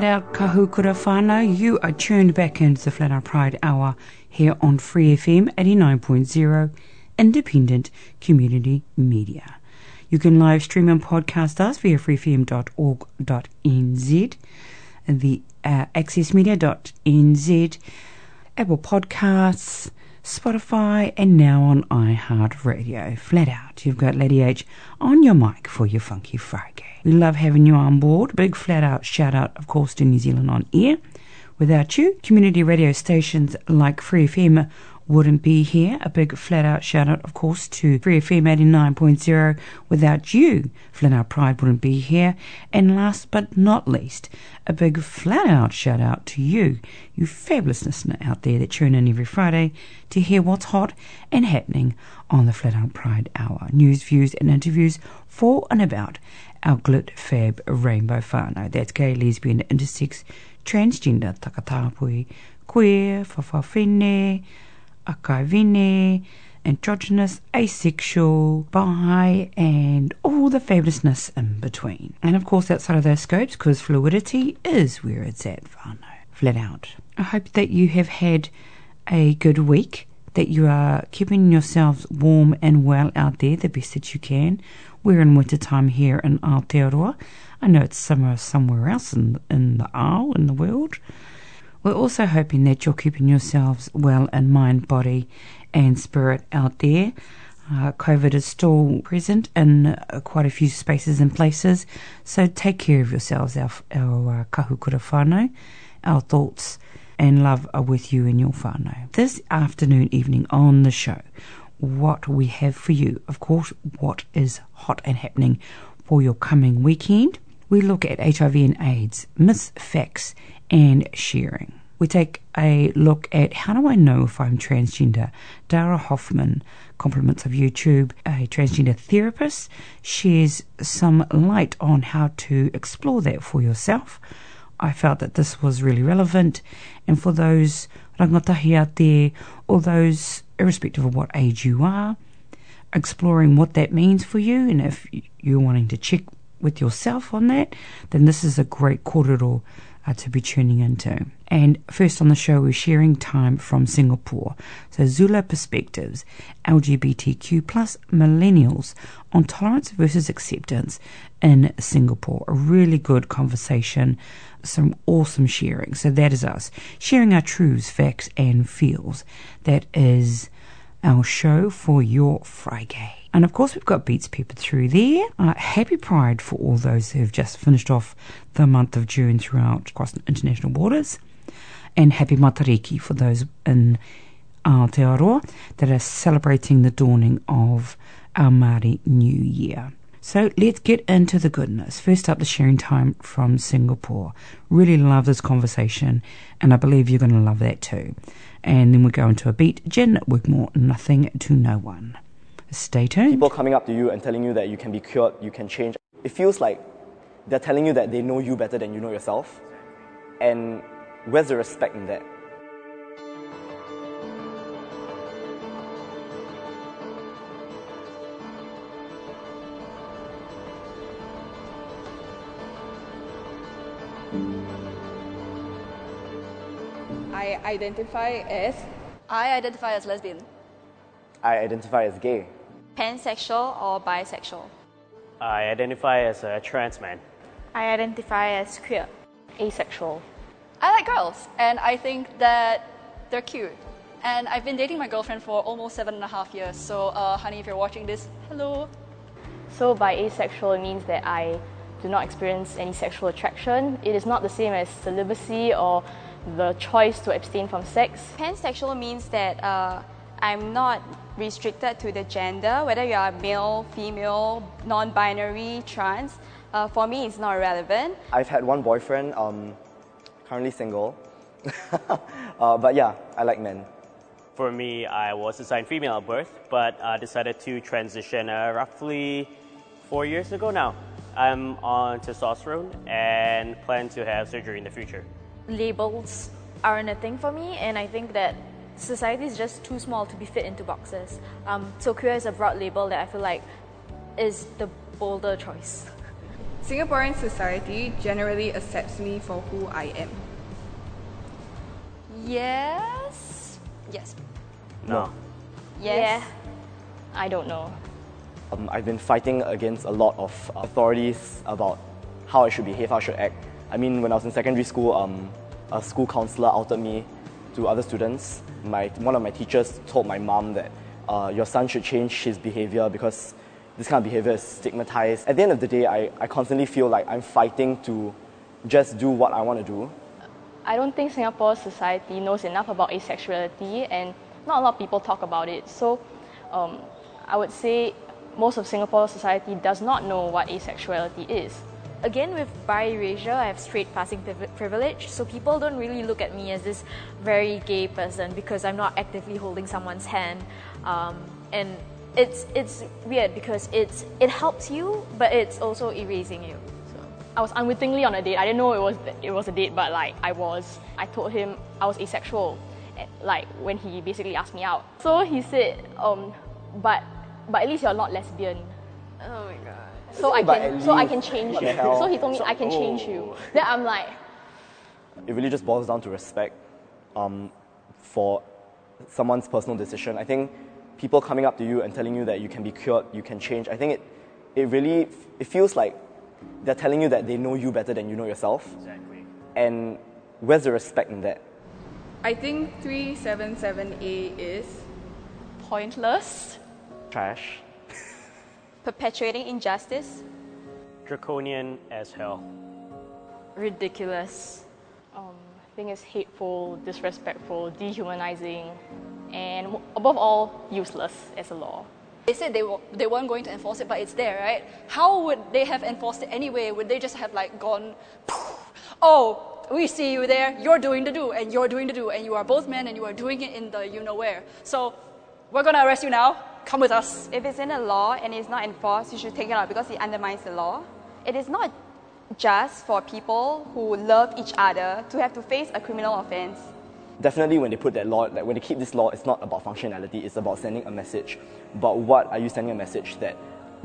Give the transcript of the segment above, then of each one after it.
Flat Out Kahukura Whānau, you are tuned back into the Flat Out Pride Hour here on Free FM 89.0 Independent Community Media. You can live stream and podcast us via freefm.org.nz, the uh, accessmedia.nz, Apple Podcasts, Spotify, and now on iHeartRadio. Flat Out, you've got Lady H on your mic for your Funky Friday. We love having you on board. Big flat out shout out, of course, to New Zealand on air. Without you, community radio stations like Free FM wouldn't be here. A big flat out shout out, of course, to Free FM 89.0. Without you, Flat Out Pride wouldn't be here. And last but not least, a big flat out shout out to you, you fabulous listener out there that tune in every Friday to hear what's hot and happening on the Flat Out Pride Hour. News, views, and interviews for and about our glit fab rainbow whānau. That's gay, lesbian, intersex, transgender, takatapui, queer, whakawahine, akava'ine, androgynous, asexual, bi, and all the fabulousness in between. And of course, outside of those scopes, because fluidity is where it's at, whānau. Flat out. I hope that you have had a good week, that you are keeping yourselves warm and well out there the best that you can. We're in winter time here in Aotearoa. I know it's summer somewhere else in, in the Isle, in the world. We're also hoping that you're keeping yourselves well in mind, body, and spirit out there. Uh, COVID is still present in uh, quite a few spaces and places, so take care of yourselves, our, our uh, kahukura whānau. Our thoughts and love are with you and your whānau. This afternoon, evening on the show, what we have for you, of course, what is hot and happening for your coming weekend. We look at HIV and AIDS, myths, facts, and sharing. We take a look at how do I know if I'm transgender? Dara Hoffman, compliments of YouTube, a transgender therapist, shares some light on how to explore that for yourself. I felt that this was really relevant, and for those rangatahi out there, all those irrespective of what age you are, exploring what that means for you, and if you're wanting to check with yourself on that, then this is a great korero uh, to be tuning into. And first on the show, we're sharing time from Singapore. So Zula Perspectives, LGBTQ plus millennials on tolerance versus acceptance in Singapore. A really good conversation, some awesome sharing. So that is us sharing our truths, facts, and feels. That is our show for your Friday. And of course, we've got Beats Pepper through there. Uh, happy Pride for all those who have just finished off the month of June throughout across international borders. And happy Matariki for those in Aotearoa that are celebrating the dawning of our Māori New Year. So let's get into the goodness. First up, the sharing time from Singapore. Really love this conversation, and I believe you're going to love that too. And then we go into a beat. Jen Wigmore, Nothing to No One. Stay tuned. people coming up to you and telling you that you can be cured, you can change. It feels like they're telling you that they know you better than you know yourself. And where's the respect in that? I identify as I identify as lesbian, I identify as gay. Pansexual, or bisexual. I identify as a trans man. I identify as queer. asexual. I like girls, and I think that they're cute. And I've been dating my girlfriend for almost seven and a half years. So, uh, honey, if you're watching this, hello. So by asexual, it means that I do not experience any sexual attraction. It is not the same as celibacy or the choice to abstain from sex. Pansexual means that uh, I'm not restricted to the gender, whether you are male, female, non binary, trans. Uh, for me, it's not relevant. I've had one boyfriend, um, currently single. uh, but yeah, I like men. For me, I was assigned female at birth, but uh, decided to transition uh, roughly four years ago now. I'm on testosterone and plan to have surgery in the future. labels aren't a thing for me, and I think that society is just too small to be fit into boxes. Um, so queer is a broad label that I feel like is the bolder choice. Singaporean society generally accepts me for who I am. Yes. Yes. No. Yes. I don't know. Um, I've been fighting against a lot of authorities about how I should behave, how I should act. I mean, when I was in secondary school, um, a school counselor outed me to other students. My, one of my teachers told my mom that uh, your son should change his behavior because this kind of behavior is stigmatized. At the end of the day, I, I constantly feel like I'm fighting to just do what I want to do. I don't think Singapore society knows enough about asexuality, and not a lot of people talk about it. So, um, I would say most of Singapore society does not know what asexuality is. Again, with bi erasure, I have straight passing privilege, so people don't really look at me as this very gay person because I'm not actively holding someone's hand. Um, and it's, it's weird because it's, it helps you, but it's also erasing you. So. I was unwittingly on a date. I didn't know it was it was a date, but like I was. I told him I was asexual, eh, like when he basically asked me out. So he said, um, but but at least you're not lesbian. Oh my god. So I can so I can change you. So he told me So- I can change you. oh. Then I'm like, it really just boils down to respect um, for someone's personal decision. I think people coming up to you and telling you that you can be cured, you can change. I think it, it really it feels like they're telling you that they know you better than you know yourself. Exactly. And where's the respect in that? I think 377A is pointless. Trash. Perpetuating injustice. Draconian as hell. ridiculous. Um, I think it's hateful, disrespectful, dehumanizing, and above all, useless as a law. They said they, were, they weren't going to enforce it, but it's there, right? How would they have enforced it anyway? Would they just have like gone, oh, we see you there, you're doing the do, and you're doing the do, and you are both men, and you are doing it in the you know where. So we're gonna arrest you now. Come with us. If it's in a law and it's not enforced, you should take it out because it undermines the law. It is not just for people who love each other to have to face a criminal offense. Definitely, when they put that law, like when they keep this law, it's not about functionality. It's about sending a message. But what are you sending a message that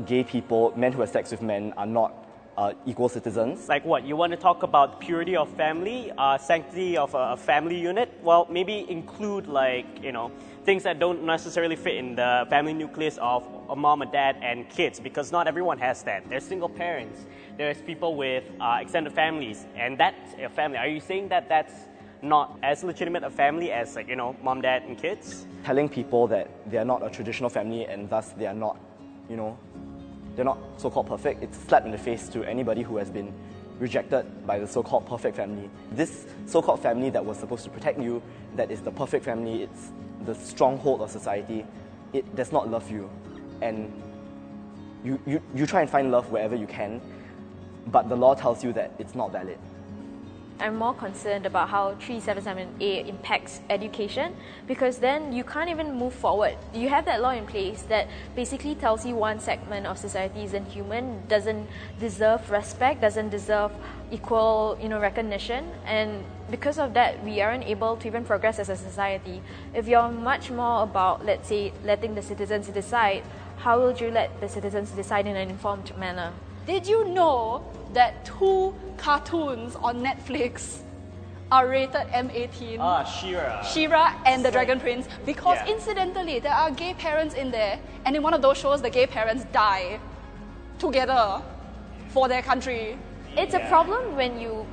gay people, men who have sex with men, are not uh, equal citizens? Like what? You want to talk about purity of family, uh, sanctity of a, a family unit? Well, maybe include like you know things that don't necessarily fit in the family nucleus of a mom, a dad, and kids, because not everyone has that. There's single parents. There's people with uh, extended families, and that's a family. Are you saying that that's not as legitimate a family as like you know mom, dad, and kids? telling people that they are not a traditional family and thus they are not, you know, they're not so-called perfect. It's a slap in the face to anybody who has been rejected by the so-called perfect family. This so-called family that was supposed to protect you, that is the perfect family, it's the stronghold of society, it does not love you. And you, you, you try and find love wherever you can, but the law tells you that it's not valid. I'm more concerned about how 377A impacts education because then you can't even move forward. You have that law in place that basically tells you one segment of society isn't human, doesn't deserve respect, doesn't deserve equal, you know, recognition, and because of that, we aren't able to even progress as a society. If you're much more about, let's say, letting the citizens decide, how will you let the citizens decide in an informed manner? Did you know that two cartoons on Netflix are rated M18? Ah, She-Ra. She-Ra and the Dragon Prince because Yeah. incidentally there are gay parents in there and in one of those shows the gay parents die together for their country. It's a problem when you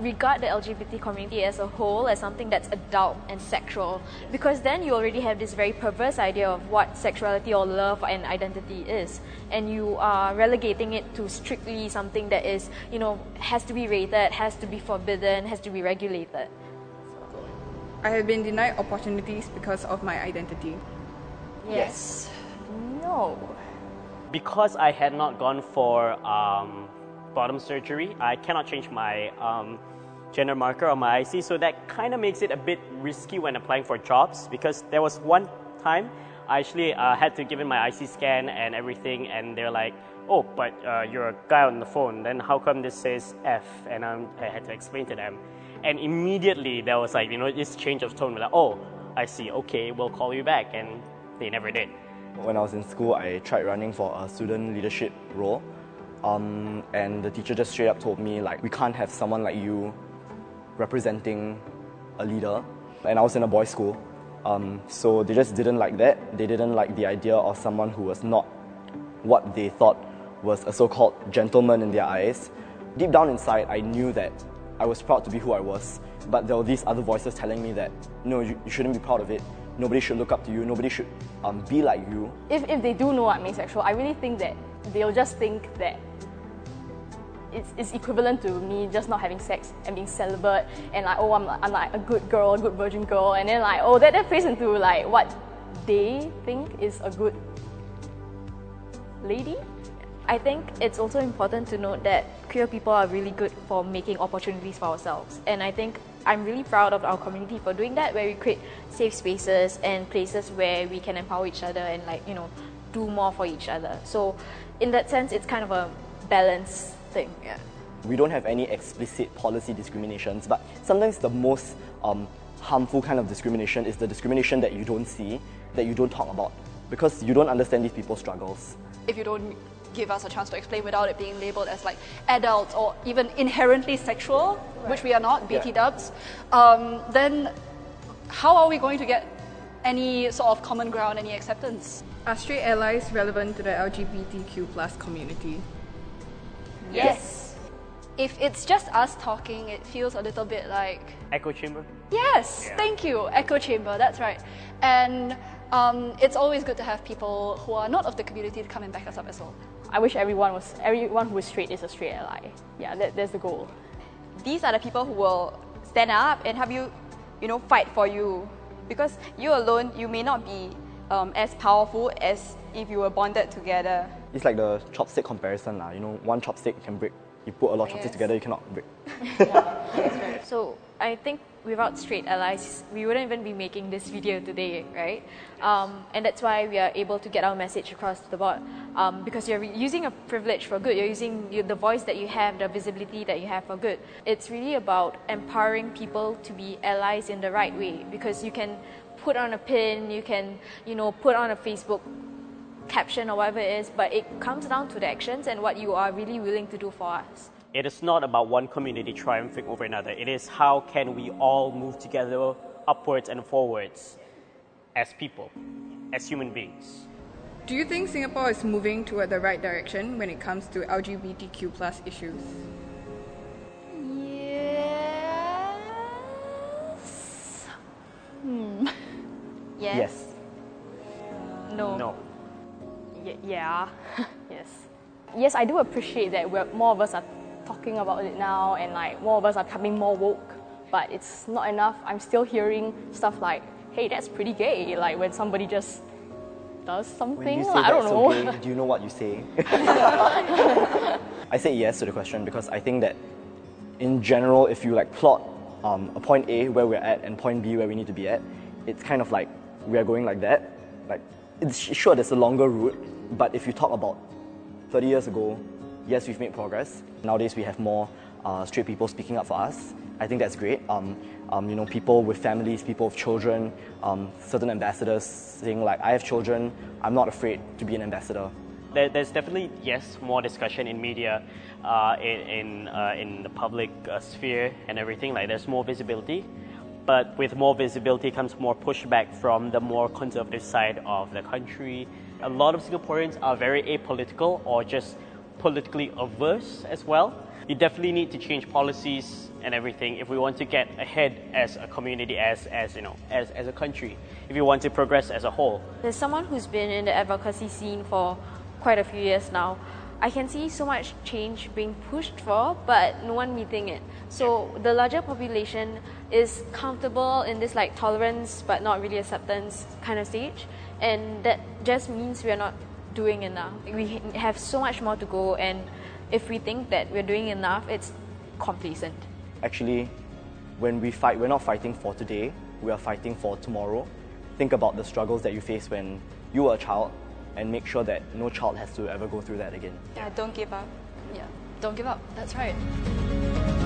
regard the LGBT community as a whole as something that's adult and sexual, because then you already have this very perverse idea of what sexuality or love and identity is, and you are relegating it to strictly something that is, you know, has to be rated, has to be forbidden, has to be regulated. I have been denied opportunities because of my identity. Yes. No. because I had not gone for um, bottom surgery, I cannot change my um, gender marker on my IC. So that kind of makes it a bit risky when applying for jobs because there was one time I actually uh, had to give in my IC scan and everything, and they're like, "Oh, but uh, you're a guy on the phone. Then how come this says F?" And um, I had to explain to them, and immediately there was like, you know, this change of tone. Like, "Oh, I see. Okay, we'll call you back," and they never did. When I was in school, I tried running for a student leadership role, um, and the teacher just straight up told me like, we can't have someone like you representing a leader. And I was in a boys' school, um, so they just didn't like that. They didn't like the idea of someone who was not what they thought was a so called gentleman in their eyes. Deep down inside, I knew that I was proud to be who I was, but there were these other voices telling me that no, you, you shouldn't be proud of it. Nobody should look up to you. Nobody should um, be like you. If, if they do know I'm asexual, I really think that they'll just think that it's, it's equivalent to me just not having sex and being celibate and like oh I'm, I'm like a good girl, a good virgin girl and then like oh that, that plays into like what they think is a good lady. I think it's also important to note that queer people are really good for making opportunities for ourselves. And I think I'm really proud of our community for doing that, where we create safe spaces and places where we can empower each other and, like, you know, do more for each other. So, in that sense, it's kind of a balance thing. Yeah. We don't have any explicit policy discriminations, but sometimes the most um, harmful kind of discrimination is the discrimination that you don't see, that you don't talk about, because you don't understand these people's struggles. if you don't give us a chance to explain without it being labeled as like adults or even inherently sexual, which we are not, BT Yeah. dubs, um, then how are we going to get any sort of common ground, any acceptance? Are straight allies relevant to the LGBTQ plus community? Yes. If it's just us talking, it feels a little bit like Echo chamber? Yes, Yeah. thank you. Echo chamber, that's right. And um, it's always good to have people who are not of the community to come and back us up as well. I wish everyone was everyone who is straight is a straight ally. Yeah, that, that's the goal. These are the people who will stand up and help you, you know, fight for you. Because you alone, you may not be um, as powerful as if you were bonded together. It's like the chopstick comparison, lah. You know, one chopstick can break. You put a lot of chopsticks Yes. together, you cannot break. So I think without straight allies, we wouldn't even be making this video today, right? Um, and that's why we are able to get our message across to the board. Um, because you're using a privilege for good. You're using you, the voice that you have, the visibility that you have for good. It's really about empowering people to be allies in the right way. Because you can put on a pin, you can, you know, put on a Facebook caption or whatever it is, but it comes down to the actions and what you are really willing to do for us. It is not about one community triumphing over another. It is how can we all move together upwards and forwards as people, as human beings. Do you think Singapore is moving toward the right direction when it comes to LGBTQ plus issues? Yes. Hmm. Yes? Yes. No. No. Y- yeah. yes. Yes, I do appreciate that we're, more of us are talking about it now and like more of us are becoming more woke. But it's not enough. I'm still hearing stuff like, hey, that's pretty gay. Like when somebody just does something. When you say like, I don't know. okay, do you know what you say? I say yes to the question because I think that in general, if you like plot um, a point A where we're at and point B where we need to be at, it's kind of like we are going like that. Like, it's sure there's a longer route, but if you talk about 30 years ago, yes, we've made progress. Nowadays, we have more uh, straight people speaking up for us. I think that's great. Um, um, you know, people with families, people with children, um, certain ambassadors saying like, I have children, I'm not afraid to be an ambassador. There, there's definitely yes more discussion in media, uh, in in, uh, in the public uh, sphere and everything. Like there's more visibility, but with more visibility comes more pushback from the more conservative side of the country. A lot of Singaporeans are very apolitical or just politically averse as well. You definitely need to change policies and everything if we want to get ahead as a community, as as you know, as as a country. If you want to progress as a whole. As someone who's been in the advocacy scene for quite a few years now, I can see so much change being pushed for, but no one meeting it. So the larger population is comfortable in this like tolerance but not really acceptance kind of stage, and that just means we are not doing enough. We have so much more to go, and if we think that we're doing enough, it's complacent. Actually, when we fight, we're not fighting for today, we are fighting for tomorrow. Think about the struggles that you face when you were a child and make sure that no child has to ever go through that again. Yeah, don't give up. Yeah, don't give up. That's right.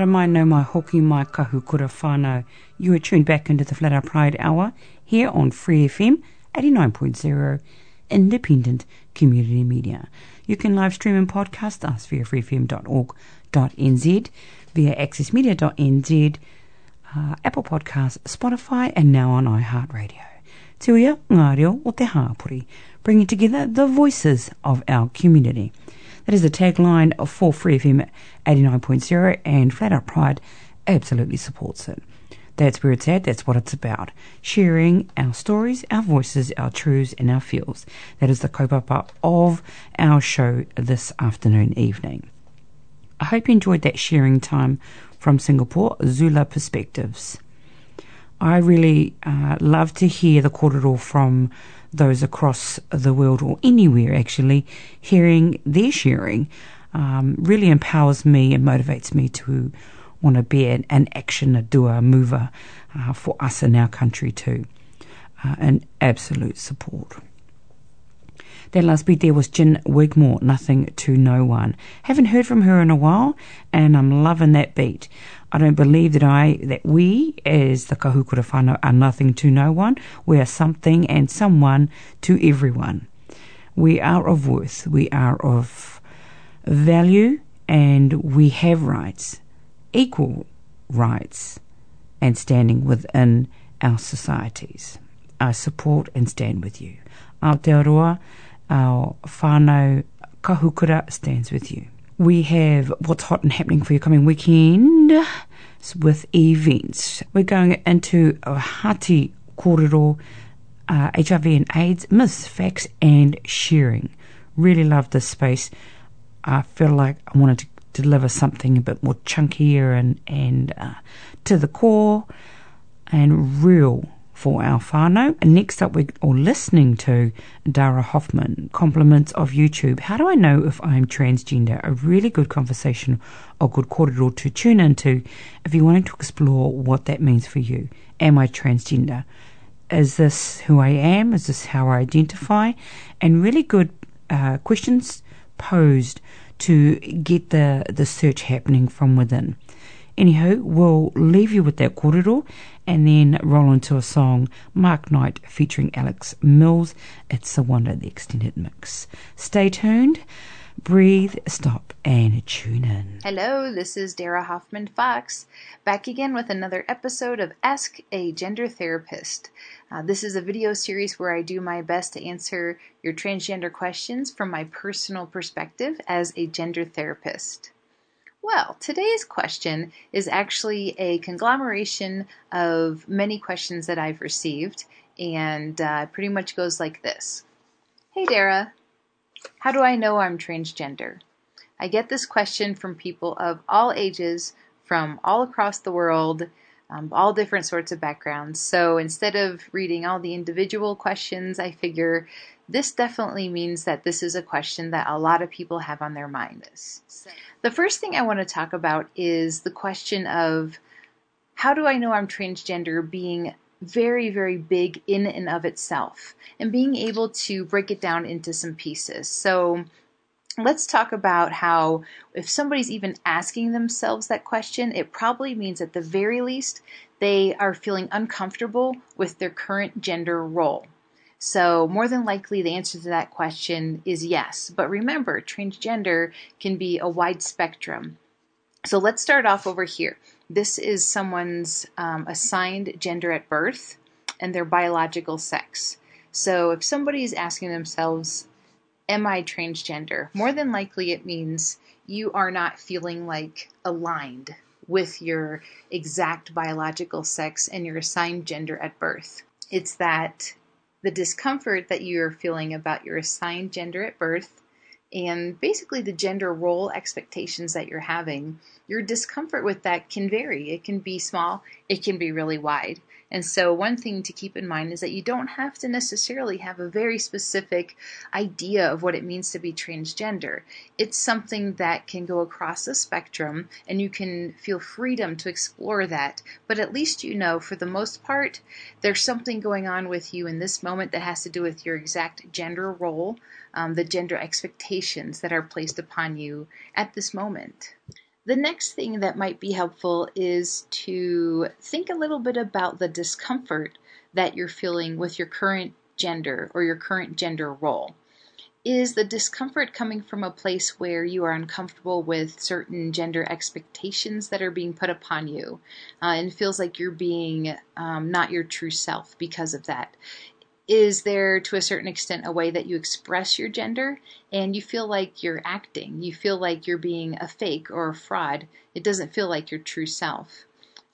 Mahara mai no mai hoki mai kahu kura whānau. You are tuned back into the Flat Out Pride Hour here on Free FM 89.0 Independent Community Media. You can live stream and podcast us via freefm.org.nz, via accessmedia.nz, uh, Apple Podcasts, Spotify, and now on iHeartRadio. Te uia, ngā reo o te hāpuri, bringing together the voices of our community. That is the tagline for Free FM 89.0 and Flat Out Pride absolutely supports it. That's where it's at, that's what it's about. Sharing our stories, our voices, our truths, and our feels. That is the kaupapa of our show this afternoon evening. I hope you enjoyed that sharing time from Singapore, Zula Perspectives. I really uh, love to hear the korero from those across the world or anywhere actually. Hearing their sharing um, really empowers me and motivates me to want to be an, an action, a doer, a mover uh, for us in our country too. Uh, an absolute support. That last beat there was Jen Wigmore, Nothing to No One. Haven't heard from her in a while, and I'm loving that beat. I don't believe that I that we, as the kahukura whānau, are nothing to no one. We are something and someone to everyone. We are of worth. We are of value, and we have rights, equal rights, and standing within our societies. I support and stand with you. Aotearoa, our whānau kahukura stands with you. We have what's hot and happening for your coming weekend with events. We're going into a Hati Korero, uh, HIV and AIDS, myths, facts, and sharing. Really love this space. I feel like I wanted to deliver something a bit more chunkier and, and uh, to the core and real for our whānau. And next up, we're all listening to Dara Hoffman, Compliments of YouTube. How do I know if I'm transgender? A really good conversation, a good korero to tune into if you wanted to explore what that means for you. Am I transgender? Is this who I am? Is this how I identify? And really good uh, questions posed to get the, the search happening from within. Anyhow, we'll leave you with that korero and then roll into a song, Mark Knight featuring Alex Mills. It's a wonder, the extended mix. Stay tuned, breathe, stop, and tune in. Hello, this is Dara Hoffman Fox, back again with another episode of Ask a Gender Therapist. Uh, this is a video series where I do my best to answer your transgender questions from my personal perspective as a gender therapist. Well, today's question is actually a conglomeration of many questions that I've received, and uh, pretty much goes like this Hey, Dara, how do I know I'm transgender? I get this question from people of all ages, from all across the world, um, all different sorts of backgrounds. So instead of reading all the individual questions, I figure this definitely means that this is a question that a lot of people have on their minds. The first thing I want to talk about is the question of how do I know I'm transgender being very, very big in and of itself, and being able to break it down into some pieces. So, let's talk about how if somebody's even asking themselves that question, it probably means at the very least they are feeling uncomfortable with their current gender role. So, more than likely, the answer to that question is yes. But remember, transgender can be a wide spectrum. So, let's start off over here. This is someone's um, assigned gender at birth and their biological sex. So, if somebody is asking themselves, Am I transgender? More than likely, it means you are not feeling like aligned with your exact biological sex and your assigned gender at birth. It's that the discomfort that you're feeling about your assigned gender at birth and basically the gender role expectations that you're having, your discomfort with that can vary. It can be small, it can be really wide. And so, one thing to keep in mind is that you don't have to necessarily have a very specific idea of what it means to be transgender. It's something that can go across the spectrum, and you can feel freedom to explore that. But at least you know, for the most part, there's something going on with you in this moment that has to do with your exact gender role, um, the gender expectations that are placed upon you at this moment. The next thing that might be helpful is to think a little bit about the discomfort that you're feeling with your current gender or your current gender role. Is the discomfort coming from a place where you are uncomfortable with certain gender expectations that are being put upon you uh, and feels like you're being um, not your true self because of that? Is there, to a certain extent, a way that you express your gender and you feel like you're acting? You feel like you're being a fake or a fraud. It doesn't feel like your true self.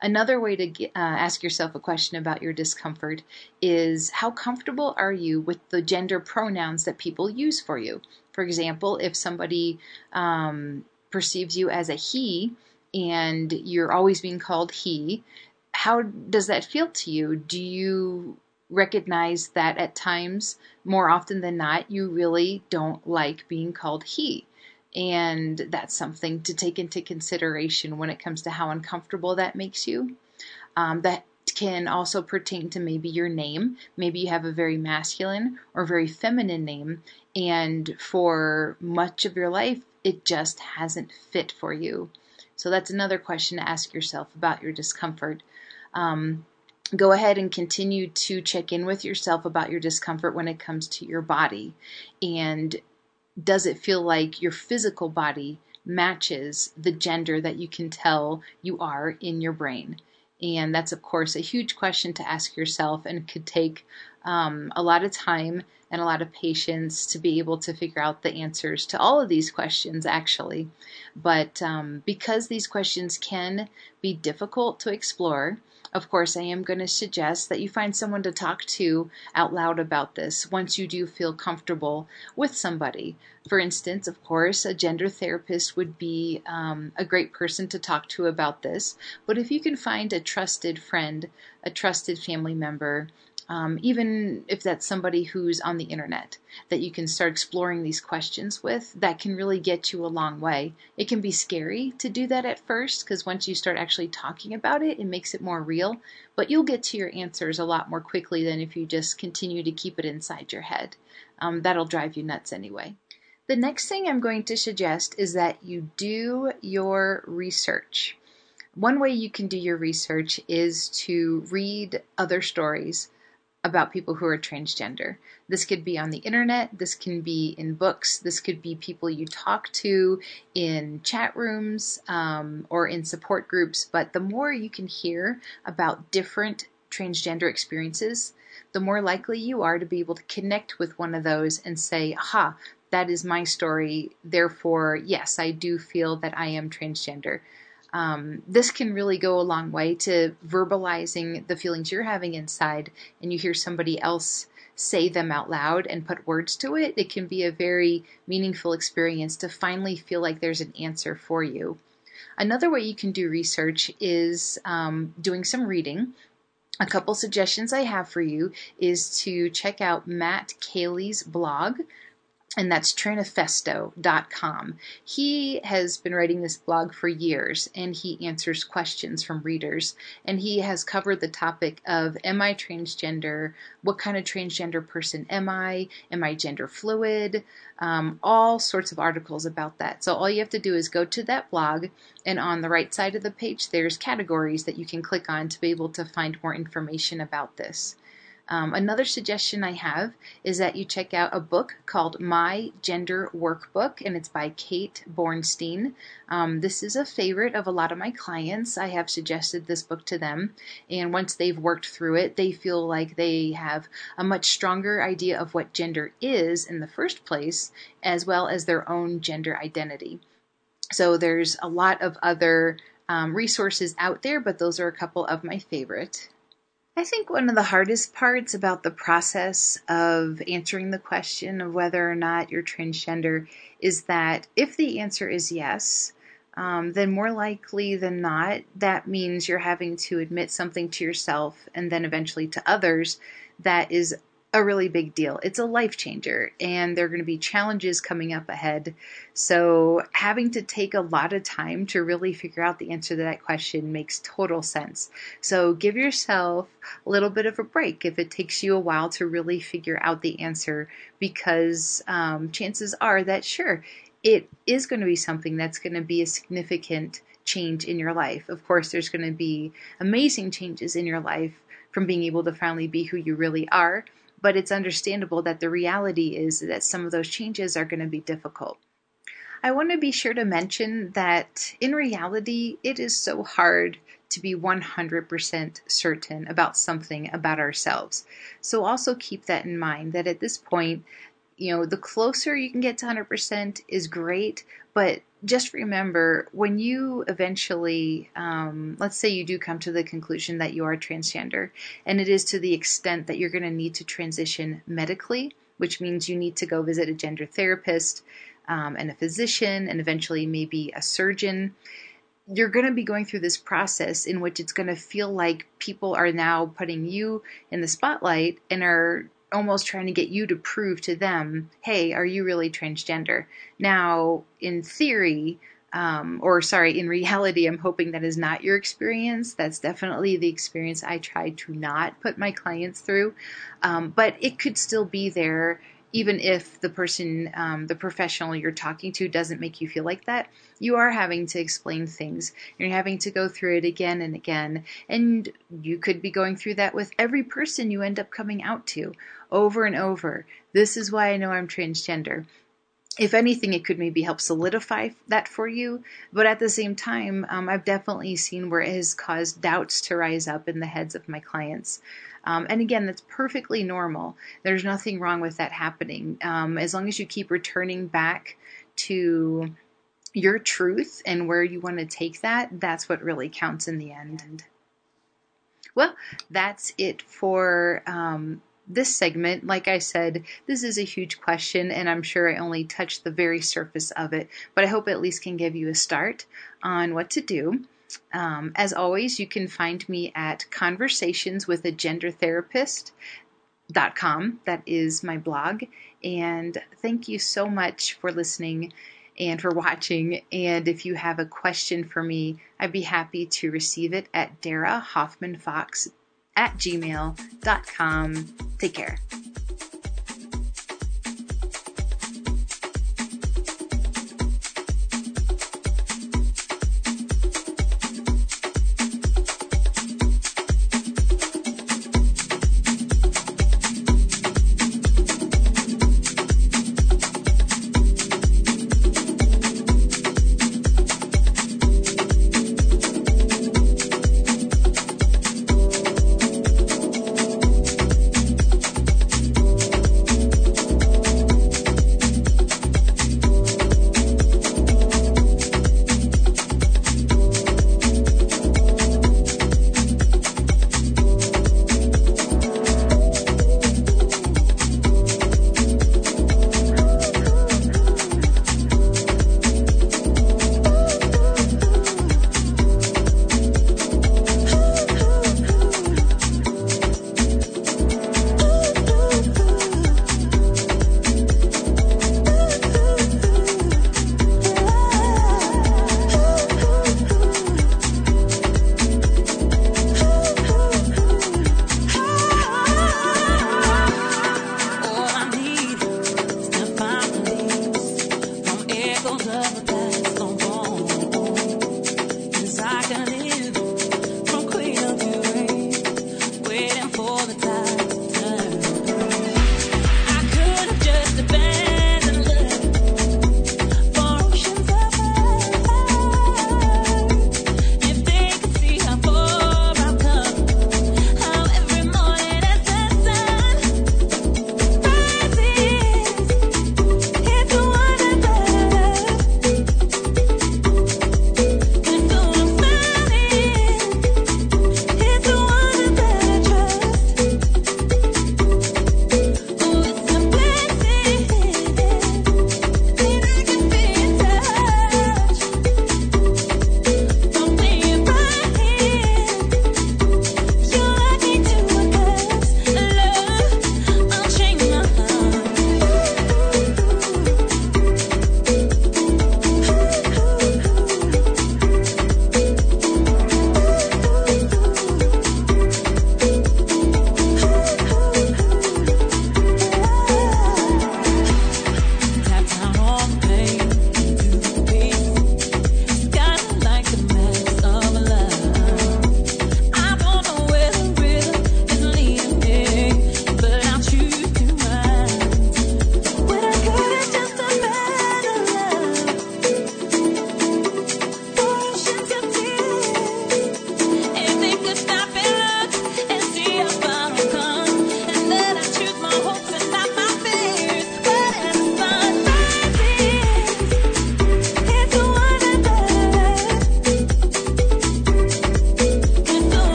Another way to uh, ask yourself a question about your discomfort is how comfortable are you with the gender pronouns that people use for you? For example, if somebody um, perceives you as a he and you're always being called he, how does that feel to you? Do you recognize that at times, more often than not, you really don't like being called he? And that's something to take into consideration when it comes to how uncomfortable that makes you. Um, that can also pertain to maybe your name. Maybe you have a very masculine or very feminine name, and for much of your life, it just hasn't fit for you. So that's another question to ask yourself about your discomfort. Um, go ahead and continue to check in with yourself about your discomfort when it comes to your body and does it feel like your physical body matches the gender that you can tell you are in your brain? And that's, of course, a huge question to ask yourself and could take um, a lot of time and a lot of patience to be able to figure out the answers to all of these questions, actually. But um, because these questions can be difficult to explore, of course, I am going to suggest that you find someone to talk to out loud about this once you do feel comfortable with somebody. For instance, of course, a gender therapist would be um, a great person to talk to about this. But if you can find a trusted friend, a trusted family member, um, even if that's somebody who's on the internet that you can start exploring these questions with, that can really get you a long way. It can be scary to do that at first because once you start actually talking about it, it makes it more real, but you'll get to your answers a lot more quickly than if you just continue to keep it inside your head. Um, that'll drive you nuts anyway. The next thing I'm going to suggest is that you do your research. One way you can do your research is to read other stories about people who are transgender. This could be on the internet, this can be in books, this could be people you talk to in chat rooms um, or in support groups. But the more you can hear about different transgender experiences, the more likely you are to be able to connect with one of those and say, aha, that is my story. Therefore, yes, I do feel that I am transgender. Um, this can really go a long way to verbalizing the feelings you're having inside, and you hear somebody else say them out loud and put words to it. It can be a very meaningful experience to finally feel like there's an answer for you. Another way you can do research is um, doing some reading. A couple suggestions I have for you is to check out Matt Kailey's blog and that's tranifesto.com. He has been writing this blog for years and he answers questions from readers. And he has covered the topic of Am I transgender? What kind of transgender person am I? Am I gender fluid? Um, all sorts of articles about that. So all you have to do is go to that blog, and on the right side of the page, there's categories that you can click on to be able to find more information about this. Um, another suggestion I have is that you check out a book called My Gender Workbook, and it's by Kate Bornstein. Um, this is a favorite of a lot of my clients. I have suggested this book to them, and once they've worked through it, they feel like they have a much stronger idea of what gender is in the first place, as well as their own gender identity. So there's a lot of other um, resources out there, but those are a couple of my favorite. I think one of the hardest parts about the process of answering the question of whether or not you're transgender is that if the answer is yes, um, then more likely than not, that means you're having to admit something to yourself and then eventually to others that is a really big deal. It's a life changer, and there are going to be challenges coming up ahead. So, having to take a lot of time to really figure out the answer to that question makes total sense. So, give yourself a little bit of a break if it takes you a while to really figure out the answer, because um, chances are that, sure, it is going to be something that's going to be a significant change in your life. Of course, there's going to be amazing changes in your life from being able to finally be who you really are, but it's understandable that the reality is that some of those changes are going to be difficult. I want to be sure to mention that in reality, it is so hard to be 100% certain about something about ourselves. So also keep that in mind that at this point, you know, the closer you can get to 100% is great, but just remember when you eventually, um, let's say you do come to the conclusion that you are transgender, and it is to the extent that you're going to need to transition medically, which means you need to go visit a gender therapist um, and a physician, and eventually maybe a surgeon you're going to be going through this process in which it's going to feel like people are now putting you in the spotlight and are almost trying to get you to prove to them, hey, are you really transgender? Now, in theory, um, or sorry, in reality, I'm hoping that is not your experience. That's definitely the experience I try to not put my clients through. Um, but it could still be there even if the person, um, the professional you're talking to doesn't make you feel like that, you are having to explain things. You're having to go through it again and again. And you could be going through that with every person you end up coming out to over and over. This is why I know I'm transgender if anything, it could maybe help solidify that for you. But at the same time, um, I've definitely seen where it has caused doubts to rise up in the heads of my clients. Um, and again, that's perfectly normal. There's nothing wrong with that happening. Um, as long as you keep returning back to your truth and where you want to take that, that's what really counts in the end. Well, that's it for um, this segment, like I said, this is a huge question, and I'm sure I only touched the very surface of it, but I hope at least can give you a start on what to do. Um, as always, you can find me at Conversations with a Gender Therapist. Dot com. That is my blog. And thank you so much for listening and for watching. And if you have a question for me, I'd be happy to receive it at Dara Hoffman Fox at gmail.com. Take care.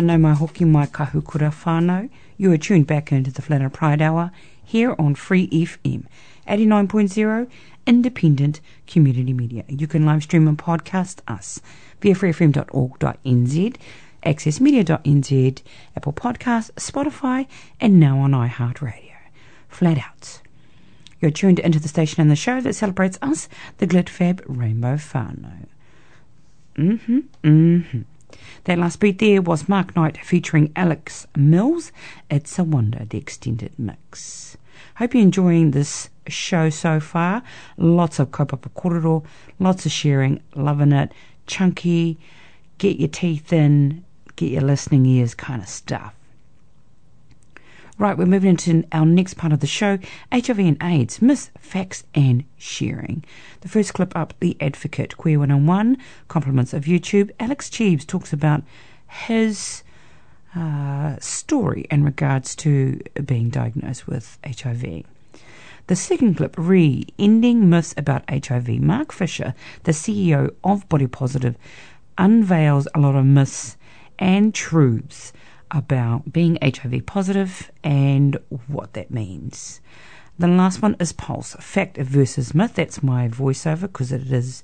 No mahara mai, kahukura whānau. You are tuned back into the Flat Pride Hour here on Free FM 89.0 Independent Community Media. You can live stream and podcast us via freefm.org.nz, accessmedia.nz, Apple Podcasts, Spotify, and now on iHeartRadio. Flat Out. You're tuned into the station and the show that celebrates us, the Glitfab Rainbow Fano. Mm-hmm, mm-hmm. That last beat there was Mark Knight featuring Alex Mills. It's a Wonder, the extended mix. Hope you're enjoying this show so far. Lots of kaupapa kororo, lots of sharing, loving it. Chunky, get your teeth in, get your listening ears kind of stuff. Right, we're moving into our next part of the show HIV and AIDS, myths, facts, and sharing. The first clip up The Advocate, Queer 101, compliments of YouTube. Alex Cheves talks about his uh, story in regards to being diagnosed with HIV. The second clip, Re Ending Myths About HIV. Mark Fisher, the CEO of Body Positive, unveils a lot of myths and truths about being HIV positive and what that means. The last one is Pulse, Fact versus Myth. That's my voiceover because it is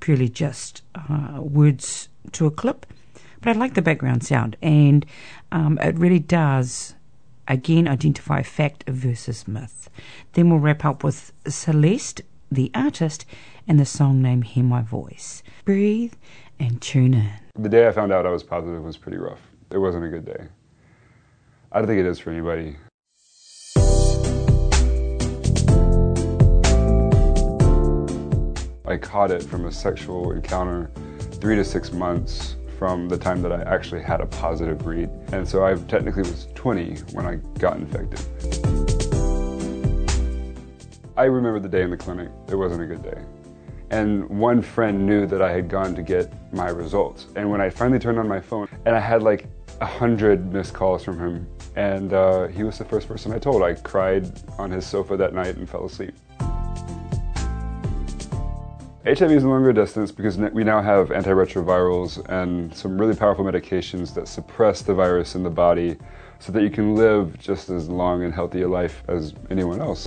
purely just uh, words to a clip. But I like the background sound and um, it really does, again, identify fact versus myth. Then we'll wrap up with Celeste, the artist, and the song name Hear My Voice. Breathe and tune in. The day I found out I was positive was pretty rough. It wasn't a good day. I don't think it is for anybody. I caught it from a sexual encounter three to six months from the time that I actually had a positive read. And so I technically was 20 when I got infected. I remember the day in the clinic. It wasn't a good day. And one friend knew that I had gone to get my results. And when I finally turned on my phone, and I had like a hundred missed calls from him, and uh, he was the first person I told. I cried on his sofa that night and fell asleep. HIV is no longer distance because we now have antiretrovirals and some really powerful medications that suppress the virus in the body so that you can live just as long and healthy a life as anyone else.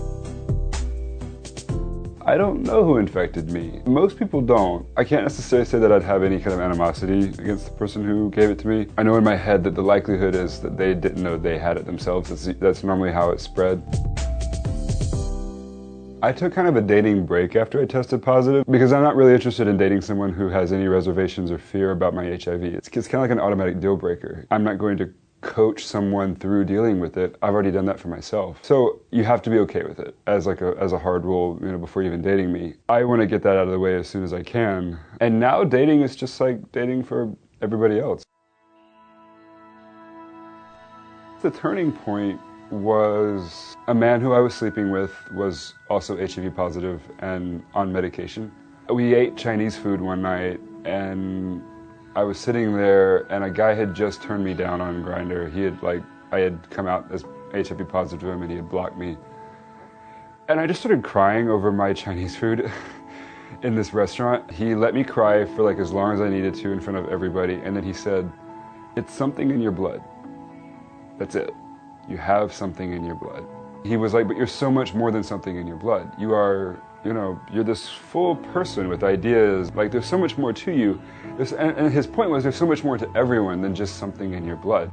I don't know who infected me. Most people don't. I can't necessarily say that I'd have any kind of animosity against the person who gave it to me. I know in my head that the likelihood is that they didn't know they had it themselves. That's, that's normally how it spread. I took kind of a dating break after I tested positive because I'm not really interested in dating someone who has any reservations or fear about my HIV. It's, it's kind of like an automatic deal breaker. I'm not going to coach someone through dealing with it. I've already done that for myself. So you have to be okay with it as like a as a hard rule, you know, before even dating me. I want to get that out of the way as soon as I can. And now dating is just like dating for everybody else. The turning point was a man who I was sleeping with was also HIV positive and on medication. We ate Chinese food one night and I was sitting there and a guy had just turned me down on Grindr. He had like I had come out as HIV positive to him and he had blocked me. And I just started crying over my Chinese food in this restaurant. He let me cry for like as long as I needed to in front of everybody and then he said, "It's something in your blood." That's it. You have something in your blood. He was like, "But you're so much more than something in your blood. You are you know, you're this full person with ideas. Like, there's so much more to you. And, his point was, there's so much more to everyone than just something in your blood.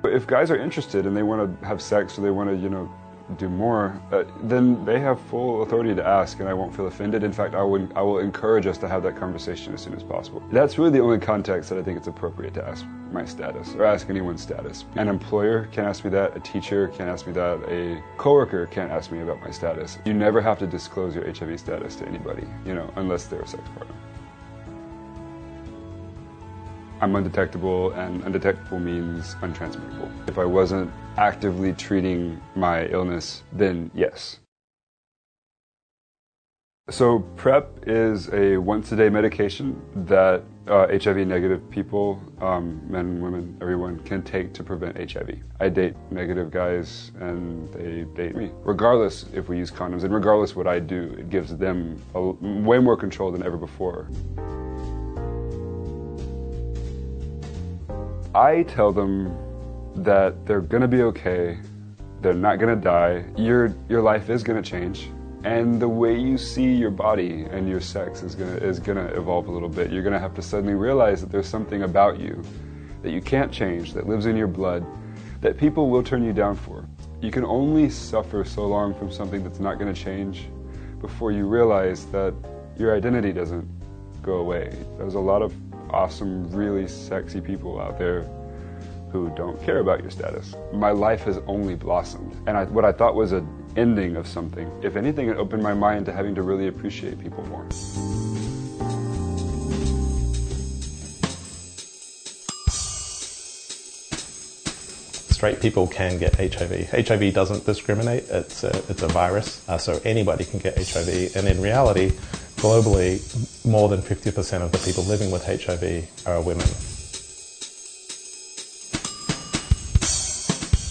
But if guys are interested and they want to have sex or they want to, you know, do more, uh, then they have full authority to ask, and I won't feel offended. In fact, I will, I will encourage us to have that conversation as soon as possible. That's really the only context that I think it's appropriate to ask my status or ask anyone's status. An employer can't ask me that, a teacher can't ask me that, a coworker can't ask me about my status. You never have to disclose your HIV status to anybody, you know, unless they're a sex partner. I'm undetectable, and undetectable means untransmittable. If I wasn't actively treating my illness, then yes. So, PrEP is a once a day medication that uh, HIV negative people, um, men, women, everyone, can take to prevent HIV. I date negative guys and they date me. Regardless if we use condoms and regardless what I do, it gives them a, way more control than ever before. I tell them that they're going to be okay, they're not going to die, your, your life is going to change. And the way you see your body and your sex is gonna is gonna evolve a little bit. You're gonna have to suddenly realize that there's something about you that you can't change, that lives in your blood, that people will turn you down for. You can only suffer so long from something that's not going to change before you realize that your identity doesn't go away. There's a lot of awesome, really sexy people out there who don't care about your status. My life has only blossomed. And I, what I thought was an ending of something, if anything, it opened my mind to having to really appreciate people more. straight people can get HIV. HIV doesn't discriminate, it's a, it's a virus, uh, so anybody can get HIV. And in reality, globally, more than 50% of the people living with HIV are women.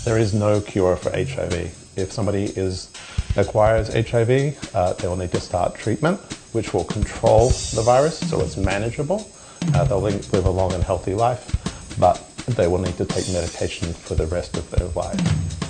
There is no cure for HIV. If somebody is acquires HIV, uh, they will need to start treatment, which will control the virus, so it's manageable. Uh, they'll live a long and healthy life, but they will need to take medication for the rest of their life.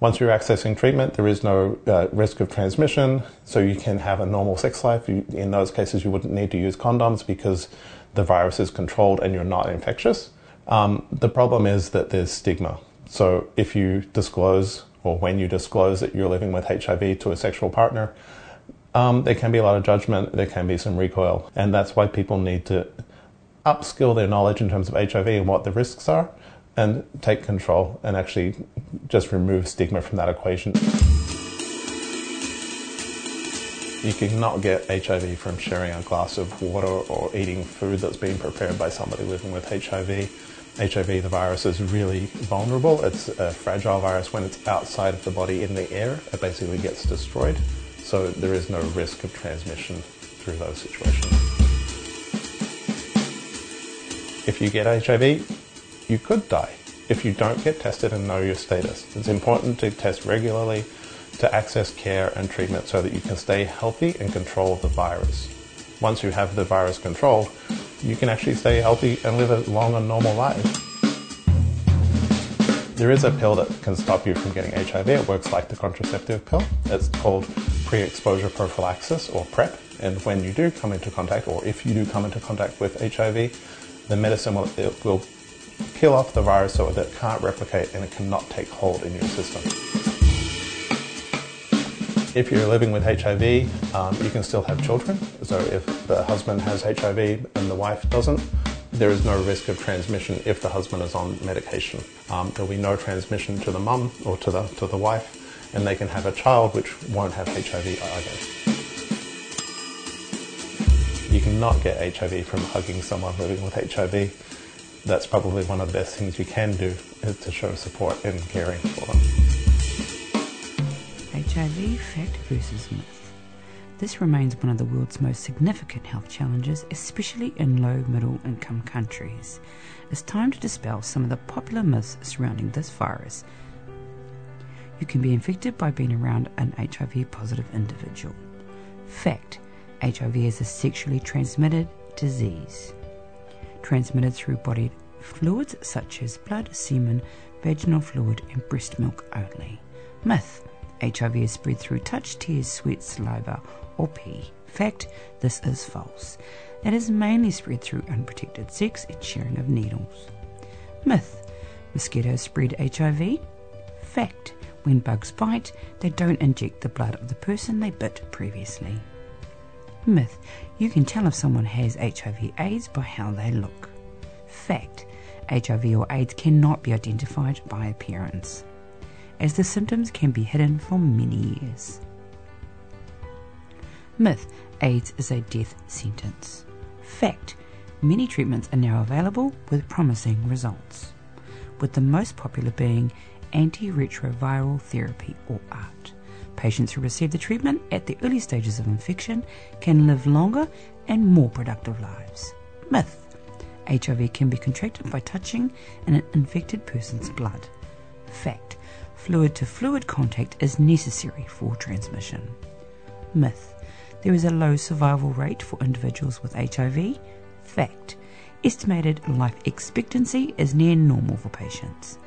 Once you're accessing treatment, there is no uh, risk of transmission, so you can have a normal sex life. You, in those cases, you wouldn't need to use condoms because the virus is controlled and you're not infectious. Um, the problem is that there's stigma. So if you disclose, or when you disclose that you're living with HIV to a sexual partner, um, there can be a lot of judgment, there can be some recoil, and that's why people need to upskill their knowledge in terms of HIV and what the risks are, and take control and actually just remove stigma from that equation. You cannot get HIV from sharing a glass of water or eating food that's been prepared by somebody living with HIV. HIV, the virus, is really vulnerable. It's a fragile virus. When it's outside of the body in the air, it basically gets destroyed. So there is no risk of transmission through those situations. If you get HIV, you could die if you don't get tested and know your status. It's important to test regularly to access care and treatment so that you can stay healthy and control the virus. Once you have the virus controlled, you can actually stay healthy and live a long and normal life. There is a pill that can stop you from getting HIV. It works like the contraceptive pill. It's called pre exposure prophylaxis or PrEP. And when you do come into contact, or if you do come into contact with HIV, the medicine will, will kill off the virus so that it can't replicate and it cannot take hold in your system. If you're living with HIV, um, you can still have children. So if the husband has HIV and the wife doesn't, there is no risk of transmission if the husband is on medication. Um, there'll be no transmission to the mum or to the to the wife, and they can have a child which won't have HIV either. You cannot get HIV from hugging someone living with HIV. That's probably one of the best things you can do is to show support and caring for them. HIV fact versus myth. This remains one of the world's most significant health challenges, especially in low middle income countries. It's time to dispel some of the popular myths surrounding this virus. You can be infected by being around an HIV positive individual. Fact HIV is a sexually transmitted disease, transmitted through body fluids such as blood, semen, vaginal fluid, and breast milk only. Myth HIV is spread through touch, tears, sweat, saliva, or pee. Fact, this is false. It is mainly spread through unprotected sex and sharing of needles. Myth, mosquitoes spread HIV. Fact, when bugs bite, they don't inject the blood of the person they bit previously. Myth, you can tell if someone has HIV AIDS by how they look. Fact, HIV or AIDS cannot be identified by appearance as the symptoms can be hidden for many years. Myth AIDS is a death sentence. Fact Many treatments are now available with promising results, with the most popular being antiretroviral therapy or ART. Patients who receive the treatment at the early stages of infection can live longer and more productive lives. Myth HIV can be contracted by touching an infected person's blood. Fact fluid to fluid contact is necessary for transmission. Myth there is a low survival rate for individuals with HIV. Fact estimated life expectancy is near normal for patients.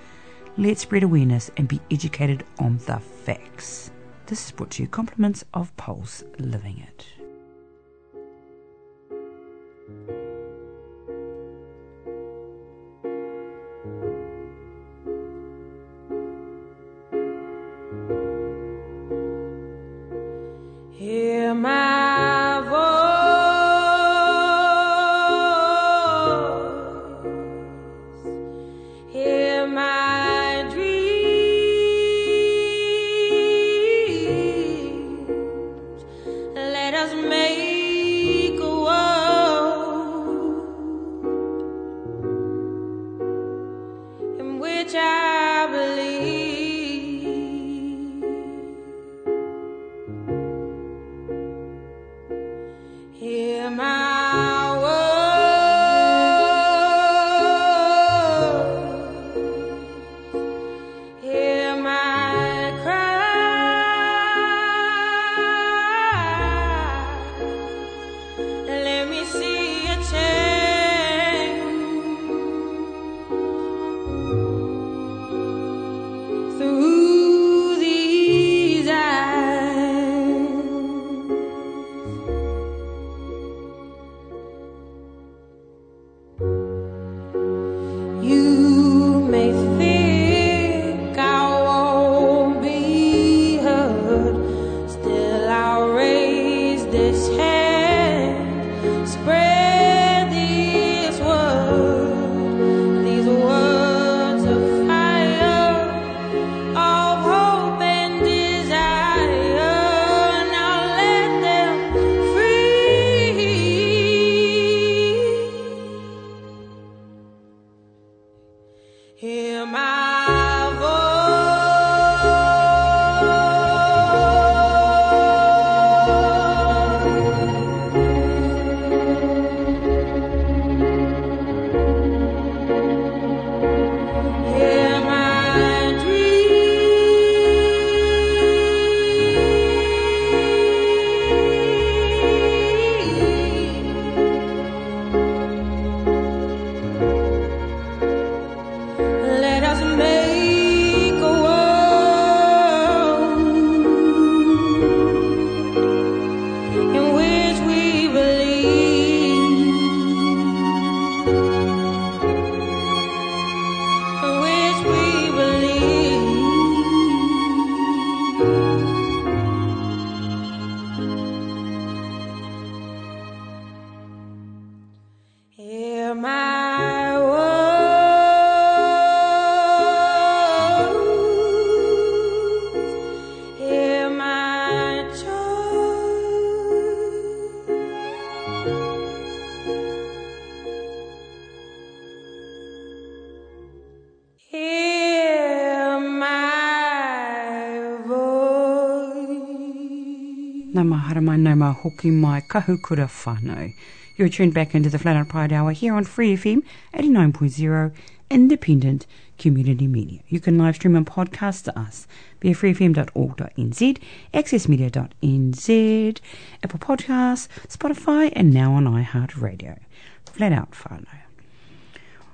Let's spread awareness and be educated on the facts. This is brought to you compliments of Pulse Living It. Nā mahara mai nau mā hoki mai kahukura whānau. You're tuned back into the Flat Out Pride Hour here on Free FM 89.0 Independent Community Media. You can live stream and podcast to us via freefm.org.nz, accessmedia.nz, Apple Podcasts, Spotify, and now on iHeartRadio. Flat Out Whānau.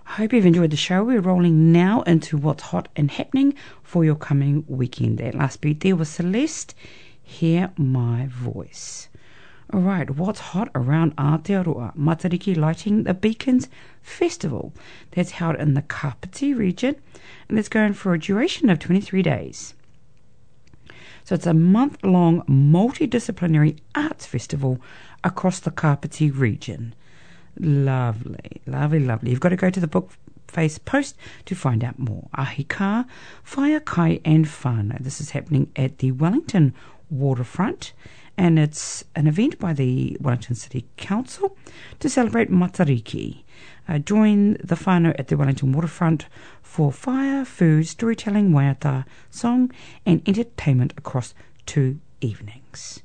I hope you've enjoyed the show. We're rolling now into what's hot and happening for your coming weekend. That last beat there was Celeste. Hear my voice. All right, what's hot around Aotearoa? Matariki Lighting the Beacons Festival. That's held in the Kapiti region and it's going for a duration of 23 days. So it's a month long multidisciplinary arts festival across the Kapiti region. Lovely, lovely, lovely. You've got to go to the book face post to find out more. Ahika, Fire Kai and Whānau. This is happening at the Wellington waterfront and it's an event by the Wellington City Council to celebrate Matariki. Uh, join the whānau at the Wellington waterfront for fire, food, storytelling, waiata, song and entertainment across two evenings.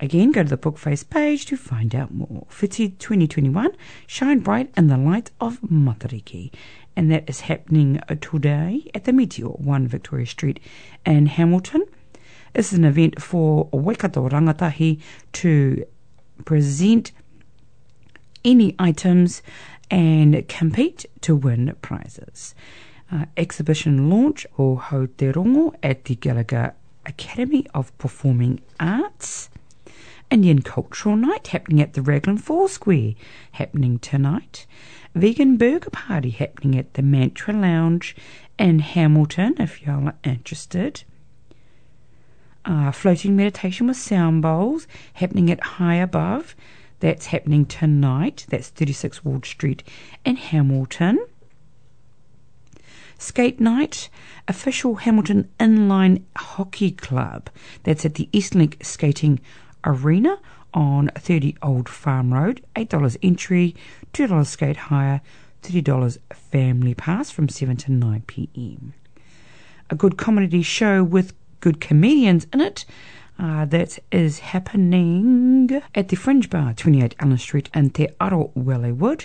Again, go to the Bookface page to find out more. Whiti 2021, Shine Bright in the Light of Matariki. And that is happening today at the Meteor, 1 Victoria Street in Hamilton. Is an event for Waikato Rangatahi to present any items and compete to win prizes. Uh, exhibition launch o Hauterongo at the Gallagher Academy of Performing Arts. Indian Cultural Night happening at the Raglan Four Square, happening tonight. Vegan Burger Party happening at the Mantra Lounge in Hamilton, if y'all are interested. Uh, floating meditation with sound bowls happening at High Above. That's happening tonight. That's 36 Ward Street in Hamilton. Skate Night, official Hamilton Inline Hockey Club. That's at the Eastlink Skating Arena on 30 Old Farm Road. $8 entry, $2 skate hire, $30 family pass from 7 to 9 pm. A good comedy show with good comedians in it. Uh, that is happening at the Fringe Bar, 28 Allen Street in Te Aro, Wellywood.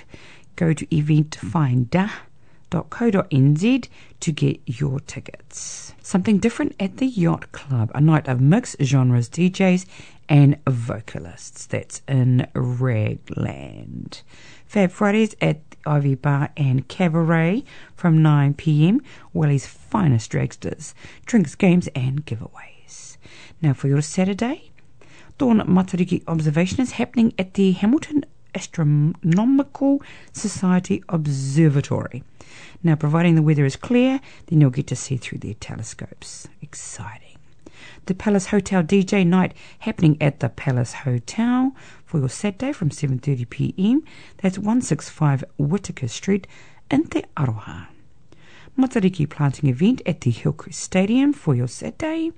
Go to eventfinda.co.nz to get your tickets. Something different at the Yacht Club, a night of mixed genres DJs and vocalists. That's in Raglan. Fab Fridays at Ivy Bar and Cabaret from 9 pm. Willie's finest dragsters, drinks, games, and giveaways. Now for your Saturday, Dawn Matariki observation is happening at the Hamilton Astronomical Society Observatory. Now, providing the weather is clear, then you'll get to see through their telescopes. Exciting. The Palace Hotel DJ night happening at the Palace Hotel for your Saturday from 7:30 p.m. That's 165 Whitaker Street in Te Aroha. Matariki planting event at the Hillcrest Stadium for your Saturday.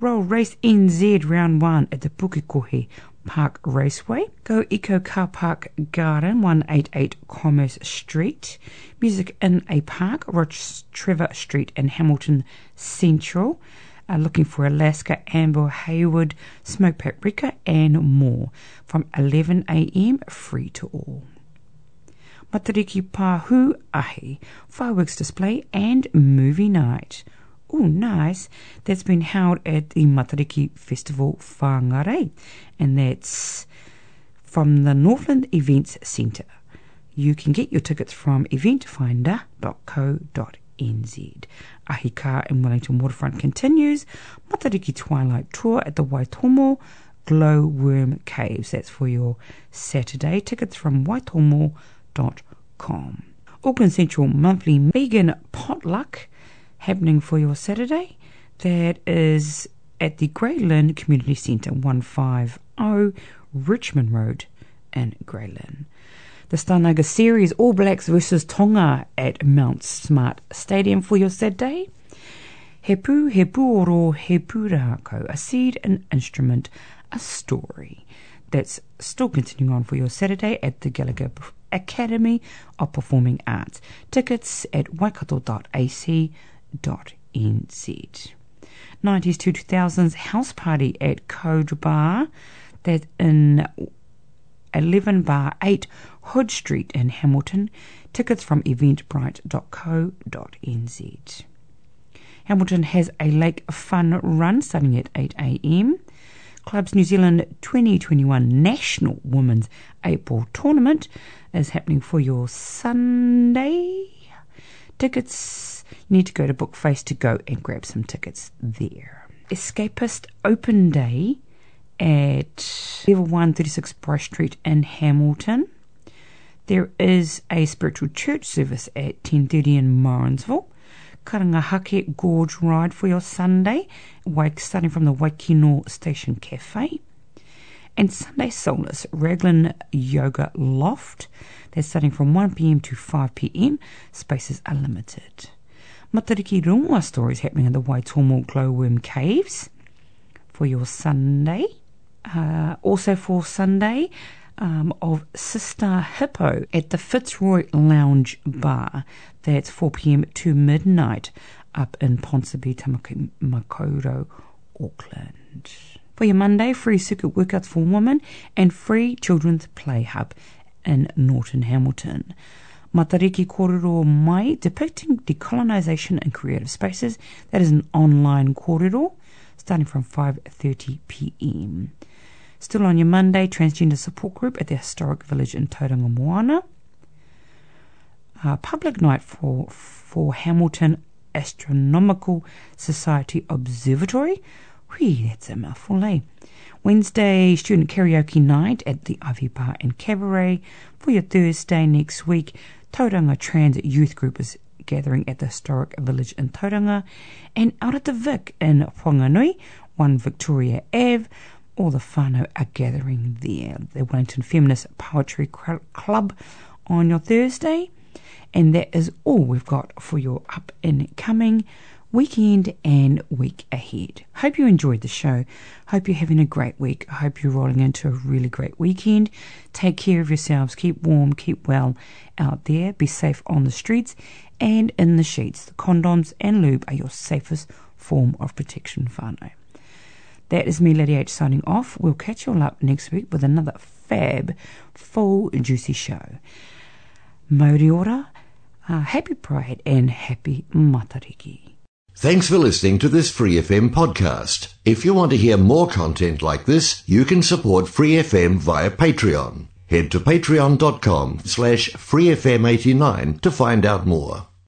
Roll Race NZ Round 1 at the Pukekohe Park Raceway. Go Eco Car Park Garden 188 Commerce Street. Music in a Park, Roch Trevor Street and Hamilton Central. Looking for Alaska, Amber, Hayward, Smoke Paprika and more from 11am free to all. Matariki Pahu Ahi, fireworks display and movie night. Oh, nice. That's been held at the Matariki Festival Whangarei, and that's from the Northland Events Centre. You can get your tickets from eventfinda.co.nz. Ahika in Wellington Waterfront continues. Matariki Twilight Tour at the Waitomo Glowworm Caves. That's for your Saturday. Tickets from waitomo.com. Auckland Central Monthly Vegan Potluck happening for your Saturday. That is at the Grey Lynn Community Centre, 150 Richmond Road in Grey Lynn. The Steinlager Series All Blacks versus Tonga at Mount Smart Stadium for your Saturday. Hepu, Hepuoro, Hepurako, a seed, an instrument, a story. That's still continuing on for your Saturday at the Gallagher Academy of Performing Arts. Tickets at waikato.ac.nz. 90s to 2000s house party at Code Bar. That's in 11 Bar 8 Hood Street in Hamilton. Tickets from eventbrite.co.nz. Hamilton has a lake fun run starting at 8am. Clubs New Zealand 2021 National Women's April Tournament is happening for your Sunday. Tickets, you need to go to Bookface to go and grab some tickets there. Escapist Open Day at level 136 Bryce Street in Hamilton. There is a spiritual church service at 10.30 in Morrinsville. Karangahake Gorge Ride for your Sunday, wake starting from the Waikino Station Cafe. And Sunday Solace, Raglan Yoga Loft. They're starting from 1pm to 5pm. Spaces are limited. Matariki Rongoa stories happening at the Waitomo Glowworm Caves for your Sunday. Uh, also for Sunday, um, of Sister Hippo at the Fitzroy Lounge Bar. That's 4 pm to midnight up in Ponsonby, Tamaki Makaurau, Auckland. For your Monday, free circuit workouts for women and free children's play hub in Nawton Hamilton. Matariki Korero Mai, depicting decolonisation in creative spaces. That is an online corridor starting from 5.30 p.m. Still on your Monday, transgender support group at the historic village in Tauranga Moana. A public night for for Hamilton Astronomical Society Observatory. Whee, that's a mouthful, eh? Wednesday, student karaoke night at the Ivy Bar and Cabaret. For your Thursday next week, Tauranga Transit Youth Group is gathering at the historic village in Tauranga. And out at the Vic in Whanganui, 1 Victoria Ave, all the whānau are gathering there. The Wellington Feminist Poetry Club on your Thursday. And that is all we've got for your up and coming weekend and week ahead. Hope you enjoyed the show. Hope you're having a great week. I hope you're rolling into a really great weekend. Take care of yourselves. Keep warm, keep well out there. Be safe on the streets and in the sheets. The condoms and lube are your safest form of protection, whānau. That is me, Lady H, signing off. We'll catch you all up next week with another fab, full, juicy show. Mauri ora, uh, happy pride and happy matariki. Thanks for listening to this Free FM podcast. If you want to hear more content like this, you can support Free FM via Patreon. Head to patreon.com slash freefm89 to find out more.